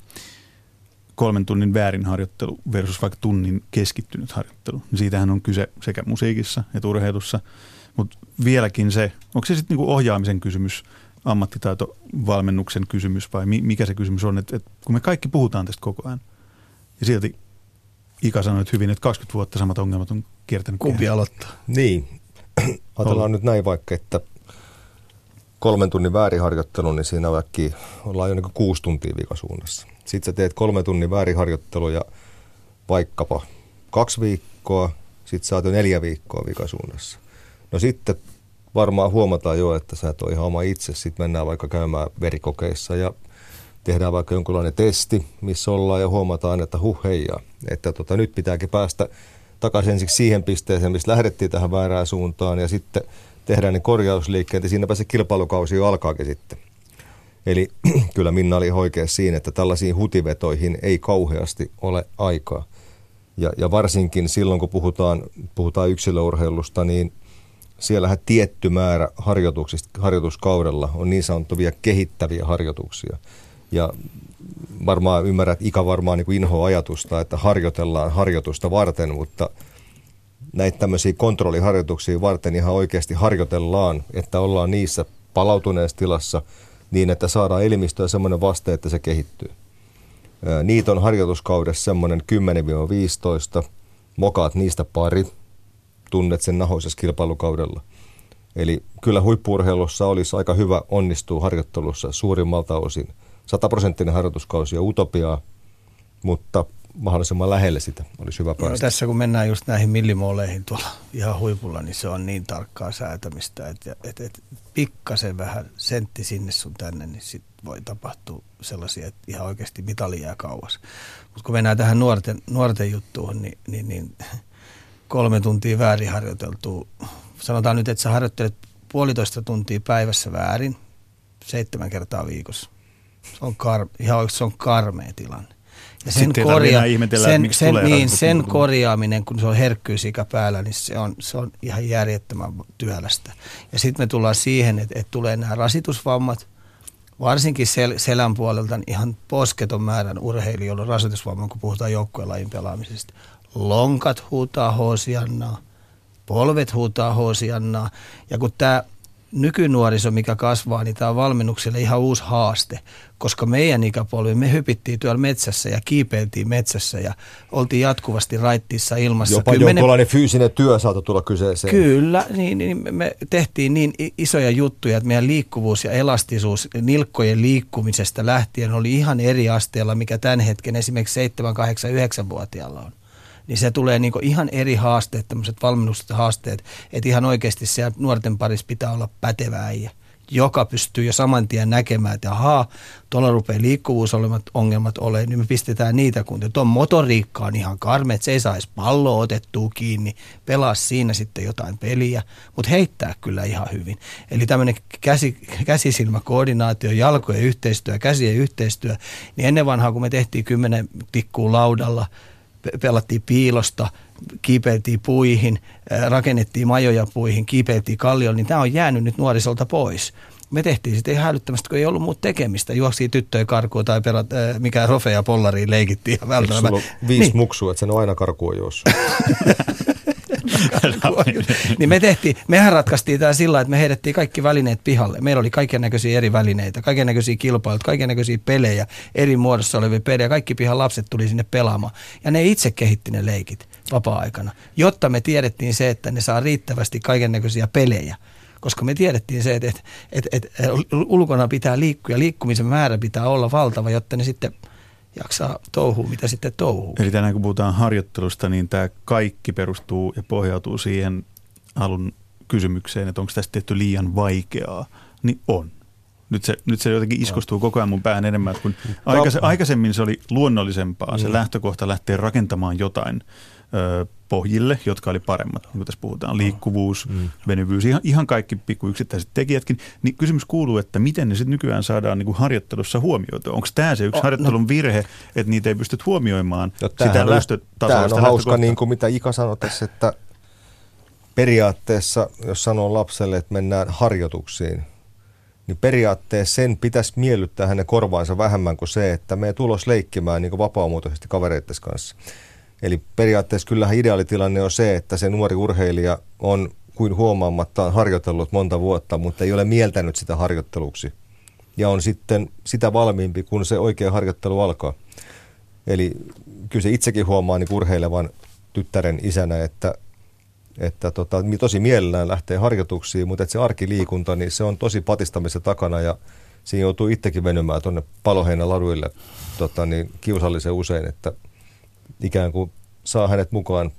kolmen tunnin väärin harjoittelu versus vaikka tunnin keskittynyt harjoittelu. Siitähän on kyse sekä musiikissa että urheilussa, mutta vieläkin se, onko se sitten niinku ohjaamisen kysymys, ammattitaitovalmennuksen kysymys vai mikä se kysymys on, että, että kun me kaikki puhutaan tästä koko ajan ja silti Ika sanoi hyvin, että 20 vuotta samat ongelmat on kiertänyt. Kumpi aloittaa? Niin. Ajatellaan nyt näin vaikka, että kolmen tunnin vääriharjoittelu, niin siinä vaikka ollaan jo niin kuusi tuntia vikasuunnassa. Sitten sä teet kolmen tunnin vääriharjoitteluja vaikkapa kaksi viikkoa, sitten sä oot jo neljä viikkoa vikasuunnassa. No sitten varmaan huomataan jo, että sä et ole ihan oma itse. Sitten mennään vaikka käymään verikokeissa ja tehdään vaikka jonkinlainen testi, missä ollaan ja huomataan, että huh heijaa, että tota, nyt pitääkin päästä takaisin ensiksi siihen pisteeseen, missä lähdettiin tähän väärään suuntaan ja sitten tehdään ne korjausliikkeet ja siinäpä se kilpailukausi jo alkaakin sitten. Eli kyllä Minna oli oikea siinä, että tällaisiin hutivetoihin ei kauheasti ole aikaa. Ja, ja varsinkin silloin, kun puhutaan, puhutaan yksilöurheilusta, niin siellähän tietty määrä harjoituskaudella on niin sanottuja kehittäviä harjoituksia – ja varmaan ymmärrät, Ika varmaan niin inhoa ajatusta, että harjoitellaan harjoitusta varten, mutta näitä tämmöisiä kontrolliharjoituksia varten ihan oikeasti harjoitellaan, että ollaan niissä palautuneessa tilassa niin, että saadaan elimistöä semmoinen vaste, että se kehittyy. Niitä on harjoituskaudessa semmoinen 10-15, mokaat niistä pari, tunnet sen nahoisessa kilpailukaudella. Eli kyllä huippurheilussa olisi aika hyvä onnistua harjoittelussa suurimmalta osin – sataprosenttinen harjoituskausi on utopiaa, mutta mahdollisimman lähelle sitä olisi hyvä päästä. No, tässä kun mennään just näihin millimooleihin tuolla ihan huipulla, niin se on niin tarkkaa säätämistä, että et, et, pikkasen vähän sentti sinne sun tänne, niin sit voi tapahtua sellaisia, että ihan oikeasti mitali jää kauas. Mutta kun mennään tähän nuorten, nuorten juttuun, niin, niin, niin kolme tuntia väärin harjoiteltua. Sanotaan nyt, että sä harjoittelet puolitoista tuntia päivässä väärin, seitsemän kertaa viikossa se on, kar, ihan se on karmea tilanne. Ja sen, korja- sen, sen, niin, sen korjaaminen, kun se on herkkyysikä päällä, niin se on, se on ihan järjettömän työlästä. Ja sitten me tullaan siihen, että, että tulee nämä rasitusvammat, varsinkin sel, selän puolelta niin ihan posketon määrän urheilijoilla rasitusvamman, kun puhutaan joukkueen pelaamisesta. Lonkat huutaa hoosiannaa, polvet huutaa hoosiannaa. Ja kun tämä nykynuoriso, mikä kasvaa, niin tämä on valmennukselle ihan uusi haaste, koska meidän ikäpolvi, me hypittiin tuolla metsässä ja kiipeiltiin metsässä ja oltiin jatkuvasti raittissa ilmassa. Jopa Kyllä jonkinlainen ne... fyysinen työ saattoi tulla kyseeseen. Kyllä, niin, niin me tehtiin niin isoja juttuja, että meidän liikkuvuus ja elastisuus nilkkojen liikkumisesta lähtien oli ihan eri asteella, mikä tämän hetken esimerkiksi 7, 8, 9-vuotiaalla on niin se tulee niin ihan eri haasteet, tämmöiset valmennukset haasteet, että ihan oikeasti siellä nuorten parissa pitää olla pätevä äijä joka pystyy jo saman tien näkemään, että ahaa, tuolla rupeaa liikkuvuusolmat ongelmat olemaan, niin me pistetään niitä kuntoon. Tuon motoriikka on ihan karme, että se ei saisi palloa otettua kiinni, pelaa siinä sitten jotain peliä, mutta heittää kyllä ihan hyvin. Eli tämmöinen käsi, käsisilmäkoordinaatio, jalkojen yhteistyö, käsien yhteistyö, niin ennen vanhaa kun me tehtiin kymmenen tikkuu laudalla – pelattiin piilosta, kiipeiltiin puihin, rakennettiin majoja puihin, kiipeiltiin kallioon, niin tämä on jäänyt nyt nuorisolta pois. Me tehtiin sitten ihan hälyttämästi, kun ei ollut muuta tekemistä. Juoksi tyttöjen karkuun tai pelat, mikä rofe ja pollariin leikittiin. Eikö sulla on viisi niin. muksua, että sen on aina karkuun juossut? niin me tehtiin, mehän ratkaistiin tämä sillä, että me heitettiin kaikki välineet pihalle. Meillä oli kaiken näköisiä eri välineitä, kaiken näköisiä kilpailuja, kaiken näköisiä pelejä, eri muodossa olevia pelejä. Kaikki pihan lapset tuli sinne pelaamaan. Ja ne itse kehitti ne leikit vapaa-aikana, jotta me tiedettiin se, että ne saa riittävästi kaiken näköisiä pelejä koska me tiedettiin se, että, että, että, että ulkona pitää liikkua ja liikkumisen määrä pitää olla valtava, jotta ne sitten – jaksaa touhua, mitä sitten touhuu. Eli tänään kun puhutaan harjoittelusta, niin tämä kaikki perustuu ja pohjautuu siihen alun kysymykseen, että onko tästä tehty liian vaikeaa, niin on. Nyt se, nyt se jotenkin iskostuu koko ajan mun päähän enemmän, kun aikais, aikaisemmin se oli luonnollisempaa. Se mm. lähtökohta lähtee rakentamaan jotain ö, pohjille, jotka oli paremmat, niin kuin tässä puhutaan, liikkuvuus, mm. venyvyys, ihan, ihan kaikki pikku yksittäiset tekijätkin. Niin kysymys kuuluu, että miten ne sitten nykyään saadaan niin kuin harjoittelussa huomioitua? Onko tämä se yksi oh, harjoittelun no. virhe, että niitä ei pysty huomioimaan no, sitä lähtötasoa? Tämä on hauska, niin kuin mitä Ika sanoi tässä, että periaatteessa, jos sanoo lapselle, että mennään harjoituksiin, niin periaatteessa sen pitäisi miellyttää hänen korvaansa vähemmän kuin se, että me tulos leikkimään niin vapaamuotoisesti kavereiden kanssa. Eli periaatteessa kyllähän ideaalitilanne on se, että se nuori urheilija on kuin huomaamattaan harjoitellut monta vuotta, mutta ei ole mieltänyt sitä harjoitteluksi. Ja on sitten sitä valmiimpi, kun se oikea harjoittelu alkaa. Eli kyllä se itsekin huomaa niin urheilevan tyttären isänä, että, että tota, tosi mielellään lähtee harjoituksiin, mutta että se arkiliikunta, niin se on tosi patistamisen takana ja siinä joutuu itsekin venymään tuonne paloheinä laduille tota, niin kiusallisen usein, että – ikään kuin saa hänet mukaan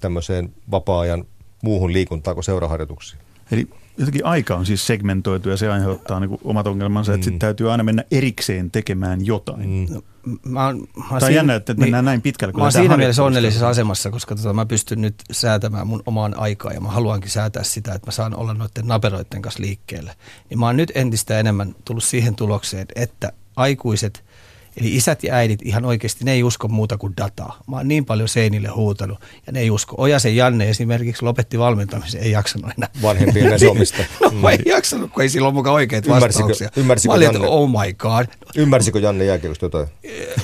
tämmöiseen vapaa-ajan muuhun liikuntaan kuin seuraharjoituksiin. Eli jotenkin aika on siis segmentoitu ja se aiheuttaa niin omat ongelmansa, että mm. sitten täytyy aina mennä erikseen tekemään jotain. Mm. No, mä oon, mä Tämä on siinä, jännä, että mennään niin, näin pitkälle. Mä oon siinä mielessä onnellisessa asemassa, koska tota, mä pystyn nyt säätämään mun omaan aikaa ja mä haluankin säätää sitä, että mä saan olla noiden naperoiden kanssa liikkeelle. Niin mä oon nyt entistä enemmän tullut siihen tulokseen, että aikuiset – Eli isät ja äidit ihan oikeasti, ne ei usko muuta kuin dataa. Mä oon niin paljon seinille huutanut ja ne ei usko. Ojasen Janne esimerkiksi lopetti valmentamisen, ei jaksanut enää. Vanhempien somista. no mm. ei jaksanut, kun ei silloin mukaan oikeat vastauksia. Ymmärsikö, Mä olin, Janne, oh my god. Ymmärsikö Janne jääkiekosta jotain?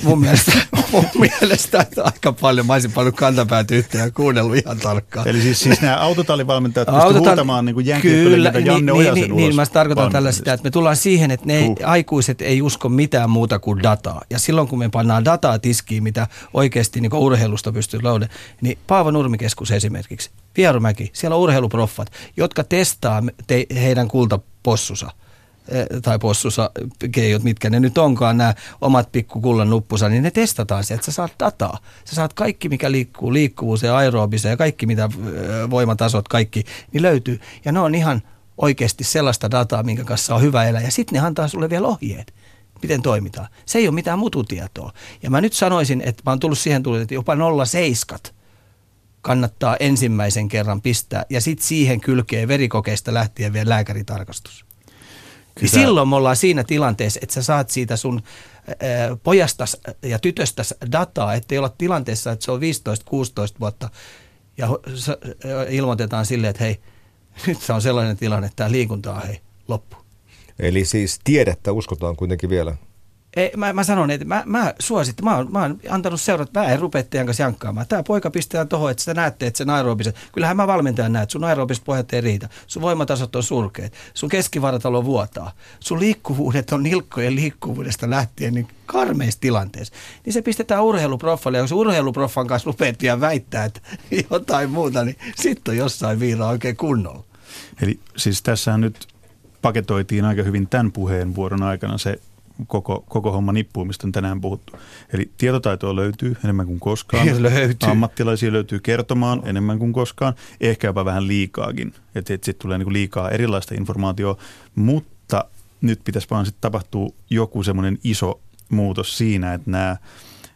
mun mielestä, mun mielestä että aika paljon. Mä olisin paljon kantapäät yhteen ja kuunnellut ihan tarkkaan. Eli siis, siis nämä autotallivalmentajat pystyvät Autotall- huutamaan niin kuin Kyllä, niin, Janne niin, Ojasen niin, niin, mä tarkoitan tällä sitä, että me tullaan siihen, että ne uh. aikuiset ei usko mitään muuta kuin dataa. Ja silloin kun me pannaan dataa tiskiin, mitä oikeasti niin urheilusta pystyy löydä, niin Paavo Nurmikeskus esimerkiksi, Vierumäki, siellä on urheiluproffat, jotka testaa te, heidän kultapossusa eh, tai possusa, keijot, mitkä ne nyt onkaan, nämä omat pikkukullan nuppusa, niin ne testataan se, että sä saat dataa. Sä saat kaikki, mikä liikkuu, liikkuvuus ja aerobise ja kaikki, mitä eh, voimatasot, kaikki, niin löytyy. Ja ne on ihan oikeasti sellaista dataa, minkä kanssa on hyvä elää. Ja sitten ne antaa sulle vielä ohjeet miten toimitaan. Se ei ole mitään mututietoa. Ja mä nyt sanoisin, että mä oon tullut siihen tullut, että jopa 07 kannattaa ensimmäisen kerran pistää ja sitten siihen kylkee verikokeista lähtien vielä lääkäritarkastus. Niin silloin me ollaan siinä tilanteessa, että sä saat siitä sun pojastas ja tytöstäs dataa, ettei olla tilanteessa, että se on 15-16 vuotta ja ilmoitetaan silleen, että hei, nyt se on sellainen tilanne, että tämä liikunta on hei, loppu. Eli siis tiedettä uskotaan kuitenkin vielä. Ei, mä, mä sanon, että mä, mä suosittain, mä oon, mä oon antanut seurat, mä en rupea teidän kanssa jankkaamaan. Tämä poika pistetään tuohon, että sä näette, että se aerobiset, kyllähän mä valmentajan näet, sun aerobiset pohjat ei riitä, sun voimatasot on surkeet, sun keskivartalo vuotaa, sun liikkuvuudet on nilkkojen liikkuvuudesta lähtien niin karmeissa tilanteessa. Niin se pistetään urheiluproffalle, ja jos urheiluproffan kanssa rupeat vielä väittää, että jotain muuta, niin sitten on jossain viiraa oikein kunnolla. Eli siis tässä nyt paketoitiin aika hyvin tämän puheenvuoron aikana se koko, koko homma nippuun, mistä on tänään puhuttu. Eli tietotaitoa löytyy enemmän kuin koskaan. Löytyy. Ammattilaisia löytyy kertomaan enemmän kuin koskaan, ehkä jopa vähän liikaakin. Että et sitten tulee niinku liikaa erilaista informaatiota, mutta nyt pitäisi vaan sitten tapahtua joku semmoinen iso muutos siinä, että nämä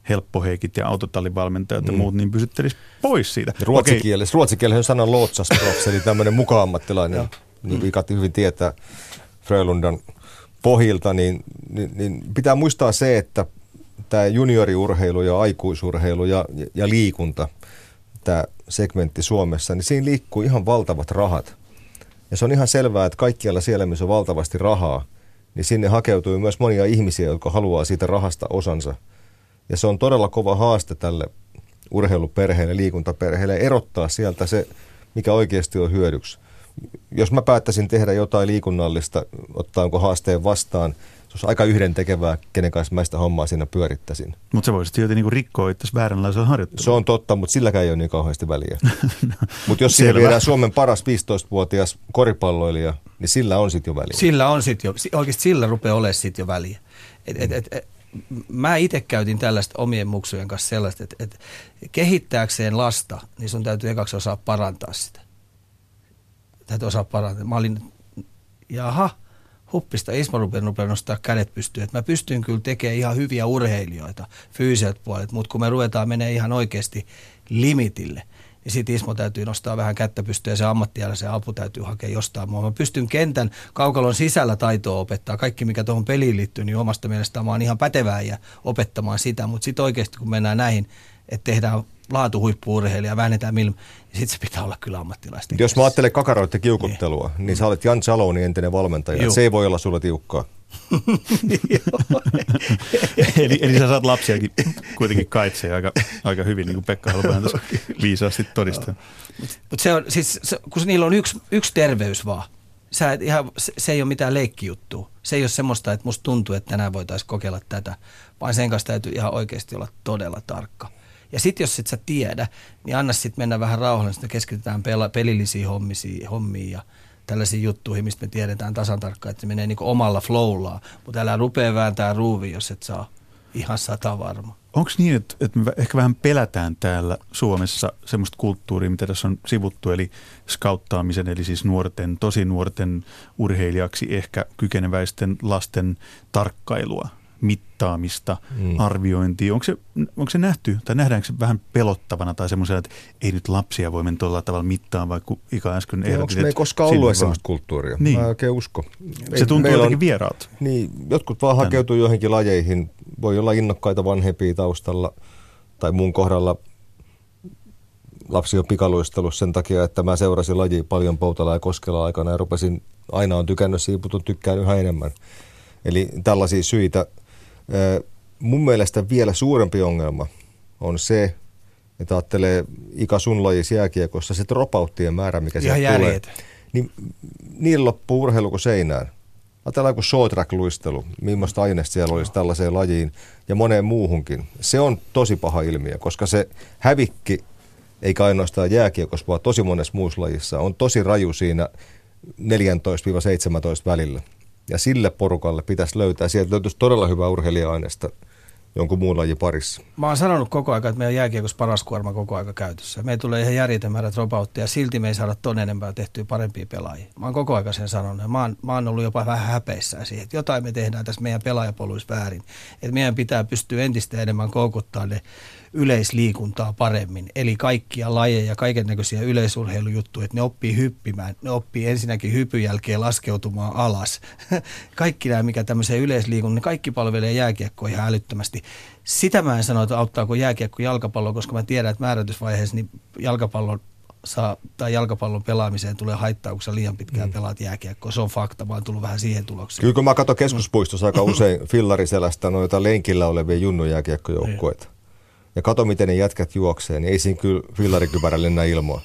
helppoheikit ja autotallivalmentajat mm. ja muut, niin pysyttelisi pois siitä. Ruotsikielessä, ruotsikielessä sanan lootsasproffs, eli tämmöinen muka-ammattilainen niin Vikatti hyvin tietää Frölundan pohjilta, niin, niin, niin pitää muistaa se, että tämä junioriurheilu ja aikuisurheilu ja, ja liikunta, tämä segmentti Suomessa, niin siinä liikkuu ihan valtavat rahat. Ja se on ihan selvää, että kaikkialla siellä, missä on valtavasti rahaa, niin sinne hakeutuu myös monia ihmisiä, jotka haluaa siitä rahasta osansa. Ja se on todella kova haaste tälle urheiluperheelle, liikuntaperheelle, erottaa sieltä se, mikä oikeasti on hyödyksi jos mä päättäisin tehdä jotain liikunnallista, ottaanko haasteen vastaan, se olisi aika yhdentekevää, kenen kanssa mä sitä hommaa siinä pyörittäisin. Mutta se voisi tietysti niinku rikkoa itse vääränlaisella harjoittelulla. Se on totta, mutta silläkään ei ole niin kauheasti väliä. mutta jos siellä viedään Suomen paras 15-vuotias koripalloilija, niin sillä on sitten jo väliä. Sillä on sitten jo, oikeasti sillä rupeaa olemaan sitten jo väliä. Et, et, et, et, mä itse käytin tällaista omien muksujen kanssa sellaista, että, että kehittääkseen lasta, niin sun täytyy ekaksi osaa parantaa sitä täytyy osaa parantaa. Mä olin, jaha, huppista Ismo rupeaa nostaa kädet pystyyn. Että mä pystyn kyllä tekemään ihan hyviä urheilijoita, fyysiset puolet, mutta kun me ruvetaan menee ihan oikeasti limitille, niin sitten Ismo täytyy nostaa vähän kättä pystyyn ja se ammattialaisen apu täytyy hakea jostain muuta. Mä pystyn kentän kaukalon sisällä taitoa opettaa. Kaikki, mikä tuohon peliin liittyy, niin omasta mielestä mä oon ihan pätevää ja opettamaan sitä. Mutta sitten oikeasti, kun mennään näihin, että tehdään laatu huippuurheilija, väännetään millä, niin sitten se pitää olla kyllä ammattilaisten Jos mä ajattelen kakaroita kiukuttelua, niin, niin sä olet Jan Saloni entinen valmentaja. Se ei voi olla sulla tiukkaa. eli, eli sä saat lapsiakin kuitenkin kaitsee aika, aika hyvin, niin kuin Pekka Holopainen tuossa viisaasti todistaa. Mutta se on, siis, se, kun niillä on yksi, yksi terveys vaan, sä et ihan, se, se ei ole mitään leikkijuttua. Se ei ole semmoista, että musta tuntuu, että tänään voitaisiin kokeilla tätä, vaan sen kanssa täytyy ihan oikeasti olla todella tarkka. Ja sitten jos et sä tiedä, niin anna sitten mennä vähän rauhallisesti, keskitytään pela, pelillisiin hommiin ja tällaisiin juttuihin, mistä me tiedetään tasan tarkkaan, että se menee niinku omalla flowllaan. Mutta älä rupea vääntää ruuvi, jos et saa ihan sata varma. Onko niin, että, että me ehkä vähän pelätään täällä Suomessa semmoista kulttuuria, mitä tässä on sivuttu, eli skauttaamisen, eli siis nuorten, tosi nuorten urheilijaksi ehkä kykeneväisten lasten tarkkailua? Mittaamista, mm. arviointia. Onko se, onko se nähty tai nähdäänkö se vähän pelottavana tai semmoisena, että ei nyt lapsia voi mennä tuolla tavalla mittaan, vaikka Ika äsken ehdotit. Onko me ei koskaan ollut semmoista kulttuuria? Niin. Mä oikein usko. Se tuntuu jotenkin vieraalta. Niin, jotkut vaan hakeutuu johonkin lajeihin. Voi olla innokkaita vanhempia taustalla tai mun kohdalla lapsi on pikaluistelussa sen takia, että mä seurasin lajia paljon Poutala ja Koskela aikana ja rupesin, aina on tykännyt siiputun, tykkään yhä enemmän. Eli tällaisia syitä – Mun mielestä vielä suurempi ongelma on se, että ajattelee Ika sun jääkiekossa se dropouttien määrä, mikä sieltä tulee. Niin niin loppuu urheilu kuin seinään. Ajatellaan kuin short track luistelu, millaista aineesta siellä olisi tällaiseen lajiin ja moneen muuhunkin. Se on tosi paha ilmiö, koska se hävikki, eikä ainoastaan jääkiekossa, vaan tosi monessa muussa lajissa, on tosi raju siinä 14-17 välillä. Ja sille porukalle pitäisi löytää, sieltä löytyisi todella hyvää urheilija-aineesta jonkun muun lajin parissa. Mä oon sanonut koko ajan, että meidän jääkiekossa paras kuorma koko aika käytössä. Me tulee ihan järjetön määrä dropouttia, silti me ei saada ton enempää tehtyä parempia pelaajia. Mä oon koko ajan sen sanonut. Mä oon, mä oon ollut jopa vähän häpeissään siihen, että jotain me tehdään tässä meidän pelaajapoluissa väärin. Että meidän pitää pystyä entistä enemmän koukuttaa ne yleisliikuntaa paremmin. Eli kaikkia lajeja, kaiken näköisiä yleisurheilujuttuja, että ne oppii hyppimään. Ne oppii ensinnäkin hypyn jälkeen laskeutumaan alas. kaikki nämä, mikä tämmöiseen yleisliikuntaan, ne kaikki palvelee jääkiekkoa ihan älyttömästi. Sitä mä en sano, että auttaako jääkiekko jalkapallo, koska mä tiedän, että määrätysvaiheessa niin jalkapallon saa, tai jalkapallon pelaamiseen tulee haittaa, kun sä liian pitkään mm. pelaat jääkiekkoa. Se on fakta, mä oon tullut vähän siihen tulokseen. Kyllä kun mä katson keskuspuistossa aika usein fillariselästä noita lenkillä olevia junnujääkiekkojoukkueita ja kato miten ne jätkät juoksee, niin ei siinä kyllä fillarikypärällä lennä ilmoa.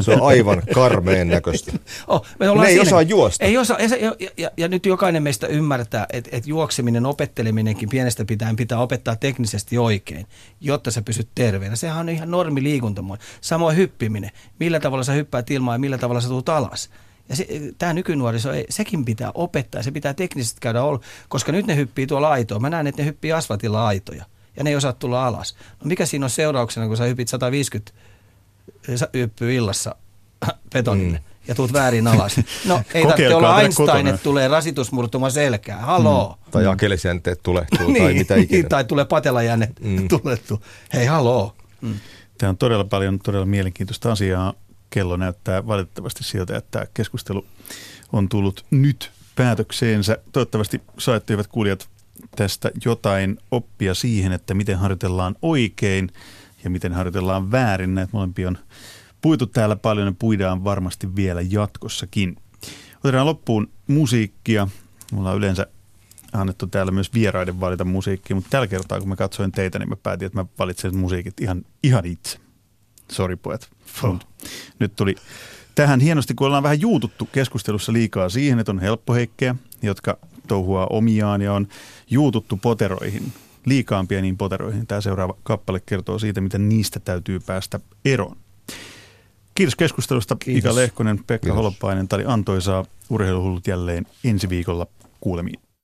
Se on aivan karmeen näköistä. Oh, me ne ei osaa juosta. Ei osaa, ja, ja, ja, nyt jokainen meistä ymmärtää, että, että juokseminen, opetteleminenkin pienestä pitäen pitää opettaa teknisesti oikein, jotta sä pysyt terveenä. Sehän on ihan normi liikuntamuoto. Samoin hyppiminen. Millä tavalla sä hyppäät ilmaa ja millä tavalla sä tulet alas. Ja se, tämä nykynuoriso, sekin pitää opettaa, se pitää teknisesti käydä olla, koska nyt ne hyppii tuolla aitoa. Mä näen, että ne hyppii asfaltilla aitoja ja ne ei osaa tulla alas. No mikä siinä on seurauksena, kun sä hypit 150 hyppyy illassa betonille mm. ja tuut väärin alas? No ei tarvitse olla Einstein, että tulee rasitusmurtuma selkää. Haloo. Mm. Tai akelisjänteet tulehtuu niin, tai mitä ikinä. tai tulee patelajänne mm. tulehtuu. Hei haloo. Mm. Tämä on todella paljon todella mielenkiintoista asiaa. Kello näyttää valitettavasti siltä, että tämä keskustelu on tullut nyt päätökseensä. Toivottavasti saitte hyvät kuulijat tästä jotain oppia siihen, että miten harjoitellaan oikein ja miten harjoitellaan väärin. Näitä molempia on puitu täällä paljon ja puidaan varmasti vielä jatkossakin. Otetaan loppuun musiikkia. Mulla on yleensä annettu täällä myös vieraiden valita musiikkia, mutta tällä kertaa kun mä katsoin teitä, niin mä päätin, että mä valitsen musiikit ihan, ihan itse. Sori pojat. Oh. Nyt tuli tähän hienosti, kun ollaan vähän juututtu keskustelussa liikaa siihen, että on helppoheikkejä, jotka touhua omiaan ja on juututtu poteroihin, liikaan pieniin poteroihin. Tämä seuraava kappale kertoo siitä, miten niistä täytyy päästä eroon. Kiitos keskustelusta Kiitos. Ika Lehkonen, Pekka Kiitos. Holopainen. Tämä oli antoisaa urheiluhullut jälleen ensi viikolla kuulemiin.